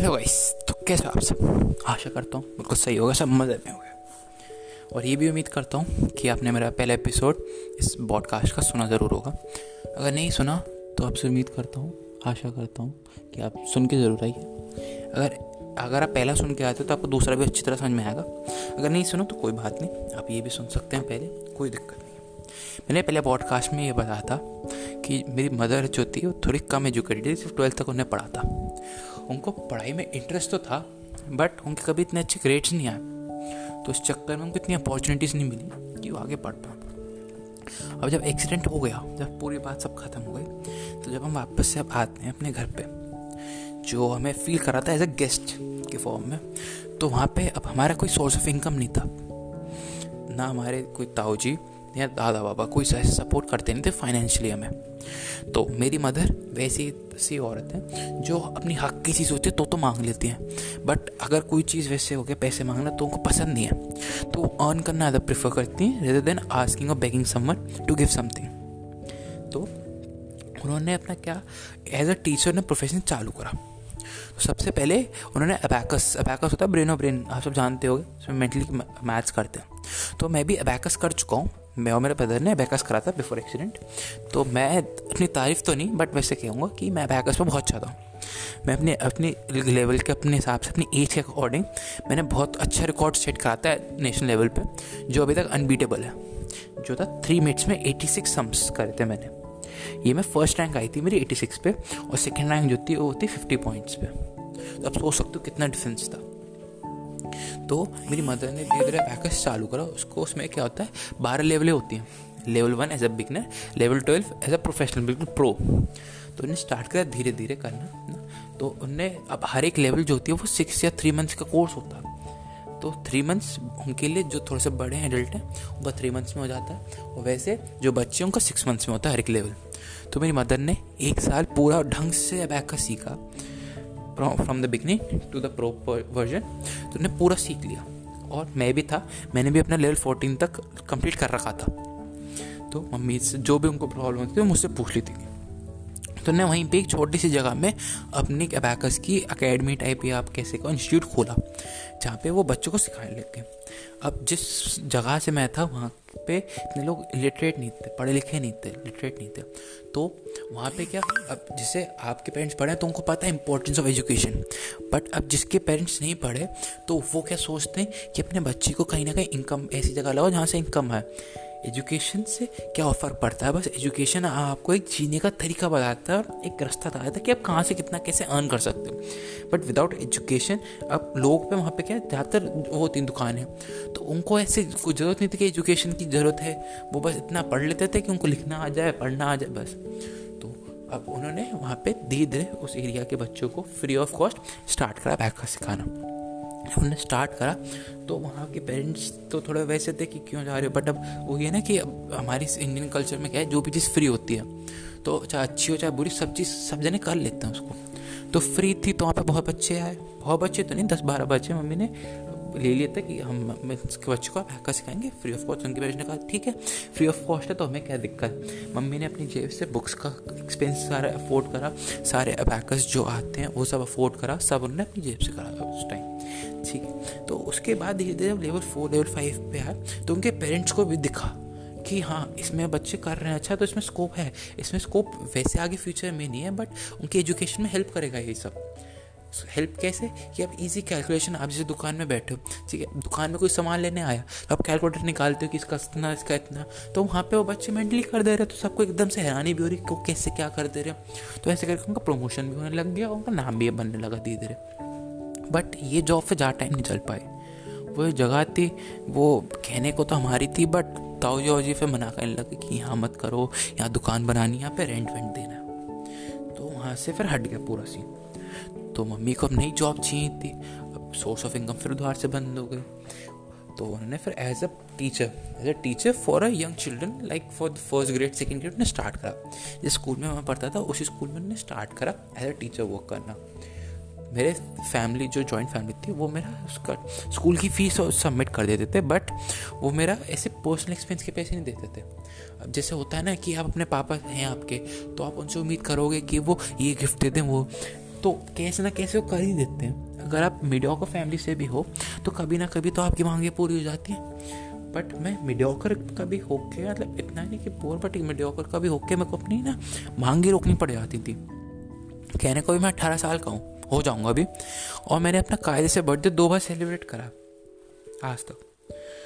Hello guys तो कैसे आप सब? आशा करता हूँ, बिल्कुल सही होगा, सब मज़े में होगा। और ये भी उम्मीद करता हूँ कि आपने मेरा पहला एपिसोड इस पॉडकास्ट का सुना ज़रूर होगा। अगर नहीं सुना तो आपसे उम्मीद करता हूँ, आशा करता हूँ कि आप सुन के ज़रूर आइए। अगर अगर आप पहला सुन के आते हो तो आपको दूसरा भी अच्छी तरह समझ में आएगा। अगर नहीं सुनो तो कोई बात नहीं, आप ये भी सुन सकते हैं पहले, कोई दिक्कत नहीं। मैंने पहले पॉडकास्ट में ये बताया था कि मेरी मदर जो थी, वो थोड़ी कम एजुकेटेड थी, सिर्फ़ ट्वेल्थ तक उन्हें पढ़ा था। उनको पढ़ाई में इंटरेस्ट तो था बट उनके कभी इतने अच्छे ग्रेड्स नहीं आए। तो उस चक्कर में उनको इतनी अपॉर्चुनिटीज़ नहीं मिली कि वो आगे पढ़ पाए। अब जब एक्सीडेंट हो गया, जब पूरी बात सब खत्म हो गई तो जब हम वापस से अब आते हैं अपने घर पे, जो हमें फील कर था एज अ गेस्ट के फॉर्म में तो वहाँ पे अब हमारा कोई सोर्स ऑफ़ इनकम नहीं था। ना हमारे कोई ताऊ जी या दादा बाबा कोई सपोर्ट करते नहीं थे फाइनेंशियली हमें। तो मेरी मदर वैसी सी औरत है, जो अपनी हक की चीज़ होती है तो तो मांग लेती हैं। बट अगर कोई चीज़ वैसे हो गया, पैसे मांगना तो उनको पसंद नहीं है। तो अर्न करना ज़्यादा प्रेफर करती हैं रेदर देन आस्किंग और begging someone to give something तो उन्होंने अपना क्या एज अ टीचर ने प्रोफेशन चालू करा। तो सबसे पहले उन्होंने अबैकस अबैकस होता है ब्रेन और ब्रेन आप सब जानते हो उसमें मेंटली मैथ्स करते हैं। तो मैं भी अबैकस कर चुका हूँ मैं और मेरे ब्रदर ने अबैकस करा था बिफोर एक्सीडेंट तो मैं अपनी तारीफ़ तो नहीं बट वैसे कहूँगा कि मैं अबैकस पर बहुत अच्छा था। मैं अपने अपने लेवल के, अपने हिसाब से, अपनी एज के अकॉर्डिंग मैंने बहुत अच्छा रिकॉर्ड सेट कराता है नेशनल लेवल पे, जो अभी तक अनबीटेबल है। जो था थ्री मिनट्स में एटी सिक्स सम्स करे थे मैंने। ये मैं फ़र्स्ट रैंक आई थी मेरी एटी सिक्स पे, और सेकेंड रैंक जो थी, वो थी फिफ्टी पॉइंट्स पे। तो अब सोच सकते हो कितना डिफरेंस था। तो मेरी मदर ने धीरे धीरे पैकेज चालू करा। उसको उसमें क्या होता है? बारह लेवलें होती हैं। Level one as a beginner level twelve as a professional बिल्कुल प्रो तो उन्हें स्टार्ट करा धीरे धीरे करना तो उनने अब हर एक लेवल जो होती है, वो सिक्स या थ्री मंथ्स का कोर्स होता है। तो थ्री मंथ्स उनके लिए जो थोड़े से बड़े हैं एडल्ट हैं, उनका थ्री मंथ्स में हो जाता है। और वैसे जो बच्चे हैं, उनका सिक्स मंथ्स में होता है हर एक लेवल तो मेरी मदर ने एक साल पूरा ढंग से अबैका सीखा। From the beginning to the pro version तो उन्हें पूरा सीख लिया। और मैं भी था, मैंने भी अपना लेवल फोर्टीन तक कंप्लीट कर रखा था। तो मम्मी से जो भी उनको प्रॉब्लम होती थी मुझसे पूछ ली थी। तो ने वहीं पे एक छोटी सी जगह में अपनी अबैकस की अकेडमी टाइप या आप कैसे को इंस्टीट्यूट खोला, जहाँ पे वो बच्चों को सिखाने लगे अब जिस जगह से मैं था, वहाँ पे इतने लोग लिटरेट नहीं थे, पढ़े लिखे नहीं थे लिटरेट नहीं थे। तो वहाँ पे क्या, अब जिसे आपके पेरेंट्स पढ़े तो उनको पता है इंपॉर्टेंस ऑफ़ एजुकेशन बट अब जिसके पेरेंट्स नहीं पढ़े तो वो क्या सोचते हैं कि अपने बच्चे को कहीं ना कहीं इनकम ऐसी जगह लगाओ जहाँ से इनकम है। एजुकेशन से क्या ऑफ़र पड़ता है? बस एजुकेशन आपको एक जीने का तरीका बताता है और एक रास्ता बताता है कि आप कहाँ से कितना कैसे अर्न कर सकते हो। बट विदाउट एजुकेशन अब लोग पे वहाँ पे क्या ज़्यादातर वो होती दुकानें तो उनको ऐसे कोई ज़रूरत नहीं थी कि एजुकेशन की ज़रूरत है। वो बस इतना पढ़ लेते थे कि उनको लिखना आ जाए, पढ़ना आ जाए, बस। तो अब उन्होंने वहाँ पे धीरे धीरे उस एरिया के बच्चों को फ्री ऑफ़ कॉस्ट स्टार्ट करा बैग का सिखाना। हमने स्टार्ट करा। तो वहाँ के पेरेंट्स तो थोड़े वैसे थे कि क्यों जा रहे हो? बट अब वो ये ना कि अब हमारी इंडियन कल्चर में क्या है, जो भी चीज़ फ्री होती है तो चाहे अच्छी हो, चाहे बुरी, सब चीज़, सब जने कर लेते हैं उसको। तो फ्री थी तो वहाँ पे बहुत बच्चे आए। बहुत बच्चे तो नहीं, दस बारह बच्चे मम्मी ने ले लिया था कि हम इसके बच्चे को आप सिखाएँगे फ्री ऑफ़ कॉस्ट उनके पेरेंट्स ने कहा, ठीक है फ्री ऑफ़ कॉस्ट है तो हमें क्या दिक्कत? मम्मी ने अपनी जेब से बुक्स का एक्सपेंस सारा अफोर्ड करा, सारे अबैकस जो आते हैं, वो सब अफोर्ड करा, सब उन्होंने अपनी जेब से करा उस टाइम ठीक है तो उसके बाद धीरे धीरे जब लेवल फोर लेवल फाइव पे आया तो उनके पेरेंट्स को भी दिखा कि हाँ इसमें बच्चे कर रहे हैं अच्छा तो इसमें स्कोप है। इसमें स्कोप वैसे आगे फ्यूचर में नहीं है बट उनके एजुकेशन में हेल्प करेगा ये सब। हेल्प कैसे? कि आप इजी कैलकुलेशन आप जैसे दुकान में बैठे हो, ठीक है? दुकान में कोई सामान लेने आया तो आप कैलकुलेटर निकालते हो कि इसका इतना इसका इतना तो वहाँ पे वो बच्चे मेंटली कर दे रहे तो सबको एकदम से हैरानी भी हो रही कि कैसे क्या कर दे रहे तो ऐसे करके उनका प्रमोशन भी होने लग गया उनका नाम भी बनने लगा धीरे धीरे। बट ये जॉब पे ज़्यादा टाइम नहीं चल पाए। वो जगह थी, वो कहने को तो हमारी थी बट ताऊ जी जी फिर मना करने लगे कि यहाँ मत करो, यहाँ दुकान बनानी यहाँ पे रेंट वेंट देना तो वहाँ से फिर हट गया पूरा सीन तो मम्मी को अब नई जॉब चाहिए थी। अब सोर्स ऑफ़ इनकम फिर द्वार से बंद हो गई। तो उन्होंने फिर as a teacher as a teacher for a young children like for the first grade second grade ने स्टार्ट करा। जिस स्कूल में मैं पढ़ता था, उसी स्कूल में उन्होंने स्टार्ट करा एज अ टीचर वर्क करना। मेरे फैमिली जो जॉइंट फैमिली थी, वो मेरा उसका स्कूल की फ़ीस सबमिट कर देते थे बट वो मेरा ऐसे पर्सनल एक्सपेंस के पैसे नहीं देते थे। अब जैसे होता है ना कि आप अपने पापा हैं आपके तो आप उनसे उम्मीद करोगे कि वो ये गिफ्ट दे दें, वो तो कैसे ना कैसे वो कर ही देते हैं। अगर आप मीडियोकर फैमिली से भी हो तो कभी ना कभी तो आपकी मांगे पूरी हो जाती हैं। बट मैं मीडियोकर कभी होके मतलब इतना नहीं कि पोर बट मीडियोकर कभी होके मेरे को अपनी ना मांगे रोकनी पड़ जाती थी। कहने को भी मैं अट्ठारह साल का हूँ, हो जाऊँगा अभी। और मैंने अपना कायदे से बर्थडे दो बार सेलिब्रेट करा। आज तक।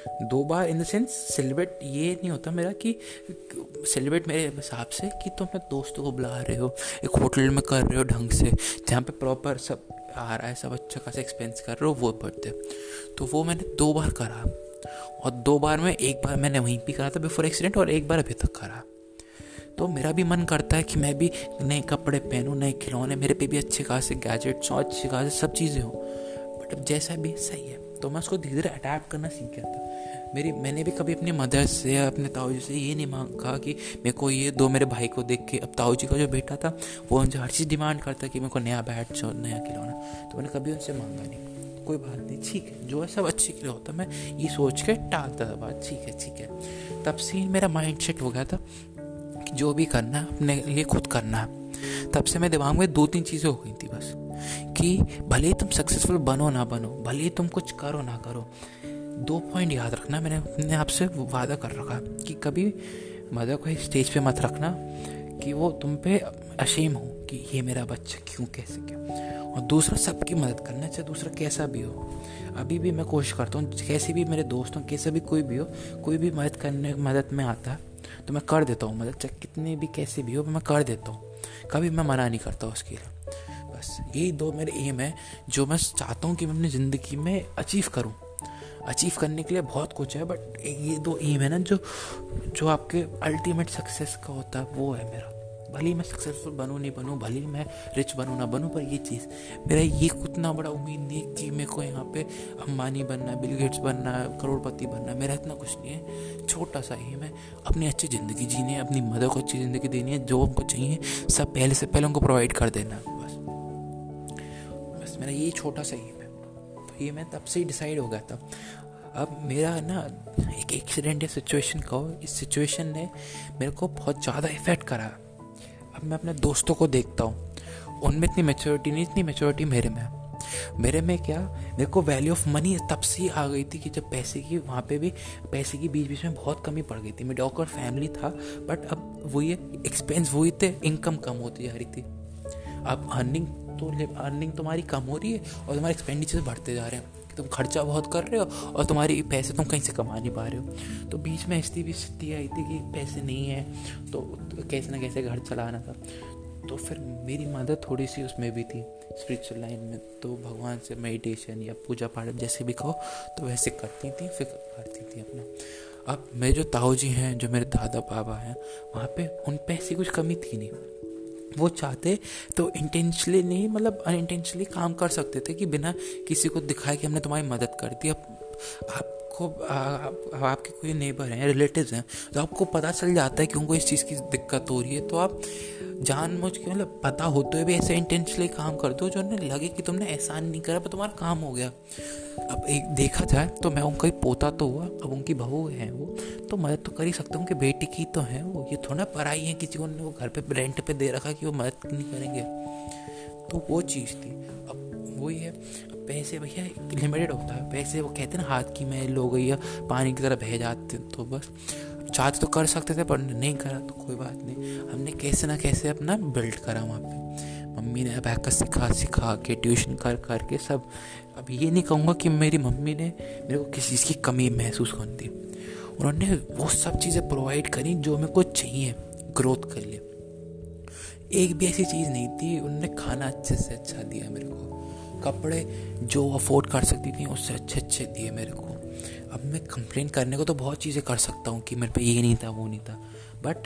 दो बार इन द सेंस सेलिब्रेट ये नहीं होता मेरा कि सेलिब्रेट मेरे हिसाब से कि तुम अपने दोस्तों को बुला रहे हो, एक होटल में कर रहे हो ढंग से, जहाँ पे प्रॉपर सब आ रहा है, सब अच्छा खासा एक्सपेंस कर रहे हो, वो बर्थडे तो वो मैंने दो बार करा। और दो बार में एक बार मैंने वहीं भी करा था बिफोर एक्सीडेंट और एक बार अभी तक करा। तो मेरा भी मन करता है कि मैं भी नए कपड़े पहनूँ, नए खिलौने, मेरे पे भी अच्छे खासे गैजेट्स हो, अच्छी खासे सब चीज़ें हो। बट अब जैसा भी, सही है। तो मैं उसको धीरे धीरे अडेप्ट करना सीख गया था। मेरी, मैंने भी कभी अपनी मदर से या अपने ताऊ जी से ये नहीं मांगा कि मेरे को ये दो मेरे भाई को देख के, अब ताऊ जी का जो बेटा था, वो उनसे हर चीज़ डिमांड करता कि मेरे को नया बैट नया खिलौना। तो मैंने कभी उनसे मांगा नहीं। कोई बात नहीं, ठीक है। जो है सब अच्छे के लिए होता। मैं ये सोच के टालता था बात। ठीक है ठीक है। तब से मेरा माइंड सेट हो गया था कि जो भी करना है, अपने लिए खुद करना है। तब से मेरे दिमाग में दो तीन चीज़ें हो गई थी बस, कि भले तुम सक्सेसफुल बनो ना बनो, भले तुम कुछ करो ना करो, दो पॉइंट याद रखना, मैंने अपने आप से वादा कर रखा कि कभी मदर को स्टेज पे मत रखना कि वो तुम पे अशेम हो कि ये मेरा बच्चा क्यों, कैसे क्या। और दूसरा, सबकी मदद करना, चाहे दूसरा कैसा भी हो। अभी भी मैं कोशिश करता हूँ, कैसे भी मेरे दोस्तों कैसे भी कोई भी हो, कोई भी मदद करने, मदद में आता है तो मैं कर देता हूँ मदद, चाहे कितने भी, कैसे भी हो, मैं कर देता हूँ। कभी मैं मना नहीं करता उसके लिए। बस यही दो मेरे एम है, जो मैं चाहता हूँ कि मैं अपनी ज़िंदगी में अचीव करूँ। अचीव करने के लिए बहुत कुछ है बट ये दो एम है ना, जो जो आपके अल्टीमेट सक्सेस का होता है, वो है मेरा। भले ही मैं सक्सेसफुल बनूँ, नहीं बनूँ, भले ही मैं रिच बनूँ, ना बनूँ, पर ये चीज़, मेरा ये उतना बड़ा उम्मीद नहीं कि मेरे को यहाँ पे अंबानी बनना है गेट्स बनना है, करोड़पति बनना है, मेरा इतना कुछ नहीं है। छोटा सा ही मैं अपनी अच्छी ज़िंदगी जीनी है, अपनी मदर को अच्छी ज़िंदगी देनी है, जो उनको चाहिए, सब पहले से पहले उनको प्रोवाइड कर देना बस। बस मेरा ये छोटा सा ही है तो ये मैं तब से ही डिसाइड हो गया था। अब मेरा ना एक एक्सीडेंट या सिचुएशन कहो, इस सिचुएशन ने मेरे को बहुत ज़्यादा इफ़ेक्ट करा। अब मैं अपने दोस्तों को देखता हूँ। उनमें इतनी मेच्योरिटी नहीं, इतनी मेच्योरिटी मेरे में मेरे में क्या, मेरे को वैल्यू ऑफ़ मनी तब से आ गई थी कि जब पैसे की, वहाँ पे भी पैसे की बीच बीच में बहुत कमी पड़ गई थी। मैं डॉक्टर फैमिली था बट अब वही एक्सपेंस वही थे इनकम कम होती जा रही थी। अब अर्निंग तो अर्निंग तुम्हारी कम हो रही है और तुम्हारे एक्सपेंडिचर बढ़ते जा रहे हैं। तुम खर्चा बहुत कर रहे हो और तुम्हारी पैसे तुम कहीं से कमा नहीं पा रहे हो। तो बीच में ऐसी भी स्थिति आई थी कि पैसे नहीं है तो कैसे ना कैसे घर चलाना था। तो फिर मेरी मदद थोड़ी सी उसमें भी थी स्पिरिचुअल लाइन में। तो भगवान से मेडिटेशन या पूजा पाठ जैसे भी कहो तो वैसे करती थी, फिर करती थी अपना। अब मेरे जो ताऊ जी हैं, जो मेरे दादा बाबा हैं, वहाँ पे उन पैसे कुछ कमी थी नहीं। वो चाहते तो इंटेंशली नहीं मतलब अनइंटेंशली काम कर सकते थे कि बिना किसी को दिखाए कि हमने तुम्हारी मदद कर दी। अब आपको आप, आपके कोई नेबर हैं रिलेटिव्स हैं तो आपको पता चल जाता है कि उनको इस चीज़ की दिक्कत हो रही है। तो आप जान मुझ के मतलब पता होते हुए भी ऐसे इंटेंशनली काम कर दो जो उन्हें लगे कि तुमने एहसान नहीं करा, पर तुम्हारा काम हो गया। अब एक देखा जाए तो मैं उनका ही पोता तो हुआ, अब उनकी बहू है वो तो मदद तो कर ही सकता हूँ कि बेटी की तो है वो, ये थोड़ा पढ़ाई है किसी को वो घर पे रेंट पे दे रखा कि वो मदद नहीं करेंगे। तो वो चीज़ थी। अब वही है पैसे भैया लिमिटेड होता है, पैसे वो कहते हैं ना, हाथ की मैल हो गई या पानी की तरह बह जाते तो बस। चाहते तो कर सकते थे, पर नहीं करा तो कोई बात नहीं। हमने कैसे ना कैसे अपना बिल्ड करा वहाँ पे। मम्मी ने अब अबैकस सिखा सिखा के ट्यूशन कर कर के सब। अब ये नहीं कहूँगा कि मेरी मम्मी ने मेरे को किसी चीज़ की कमी महसूस करनी थी उन्होंने वो सब चीज़ें प्रोवाइड करी जो मेरे को चाहिए ग्रोथ के लिए। एक भी ऐसी चीज़ नहीं थी, उन्होंने खाना अच्छे से अच्छा दिया मेरे को। कपड़े जो अफोर्ड कर सकती थी, उससे अच्छे अच्छे दिए मेरे को। अब मैं कंप्लेन करने को तो बहुत चीज़ें कर सकता हूँ कि मेरे पे ये नहीं था, वो नहीं था। बट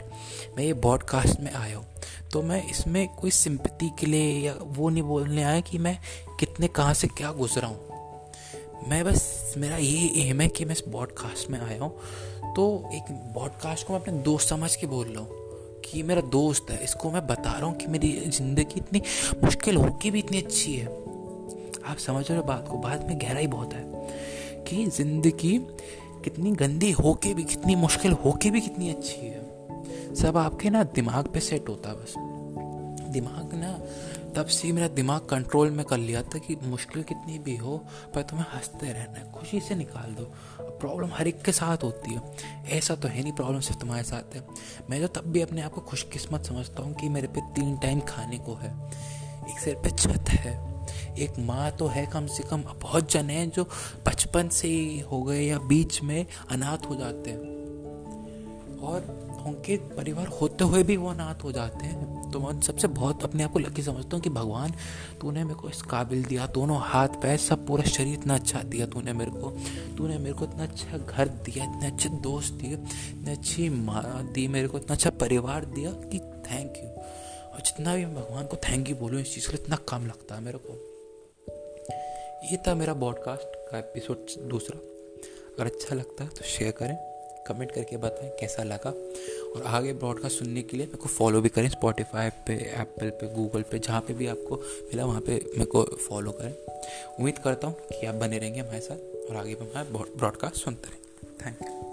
मैं ये बॉडकास्ट में आया हूँ। तो मैं इसमें कोई सिंपति के लिए या वो नहीं बोलने आया कि मैं कितने, कहाँ से क्या गुजरा हूँ। मैं बस, मेरा ये एम है कि मैं इस बॉडकास्ट में आया हूँ। तो एक बॉडकास्ट को मैं अपने दोस्त समझ के बोल रहा हूँ कि मेरा दोस्त है। इसको मैं बता रहा हूँ कि मेरी ज़िंदगी इतनी मुश्किल होके भी इतनी अच्छी है। आप समझ रहे हो बात को? बात में गहराई बहुत है। कि ज़िंदगी कितनी गंदी होके भी, कितनी मुश्किल होके भी कितनी अच्छी है। सब आपके ना दिमाग पे सेट होता है बस। दिमाग ना, तब से मेरा दिमाग कंट्रोल में कर लिया था कि मुश्किल कितनी भी हो, पर तुम्हें हँसते रहना है, खुशी से निकाल दो। प्रॉब्लम हर एक के साथ होती है। ऐसा तो है नहीं प्रॉब्लम सिर्फ़ तुम्हारे साथ है। मैं तो तब भी अपने आप को खुशकिस्मत समझता हूँ कि मेरे पे तीन टाइम खाने को है। एक सिर पे छत है। एक माँ तो है कम से कम, बहुत जन हैं जो बचपन से ही हो गए या बीच में अनाथ हो जाते हैं। और उनके परिवार होते हुए भी वो अनाथ हो जाते हैं। तो मैं सबसे बहुत अपने आप को लकी समझता हूँ कि भगवान, तूने मेरे को इस काबिल दिया, दोनों हाथ पैर सब पूरा शरीर इतना अच्छा दिया तूने मेरे को। तूने मेरे को इतना अच्छा घर दिया, इतने अच्छे दोस्त दिए, इतनी अच्छी माँ दी, मेरे को इतना अच्छा परिवार दिया कि थैंक यू और जितना भी मैं भगवान को थैंक यू बोलूँ, इस चीज़ के इतना कम लगता है मेरे को। ये था मेरा पॉडकास्ट का एपिसोड दूसरा। अगर अच्छा लगता है तो शेयर करें कमेंट करके बताएँ कैसा लगा। और आगे ब्रॉडकास्ट सुनने के लिए मेरे को फॉलो भी करें स्पॉटिफाई पे एप्पल पे गूगल पे, जहाँ पे भी आपको मिला वहाँ पे मेरे को फॉलो करें। उम्मीद करता हूँ कि आप बने रहेंगे हमारे साथ और आगे भी हमारे ब्रॉडकास्ट सुनते रहें। Thank you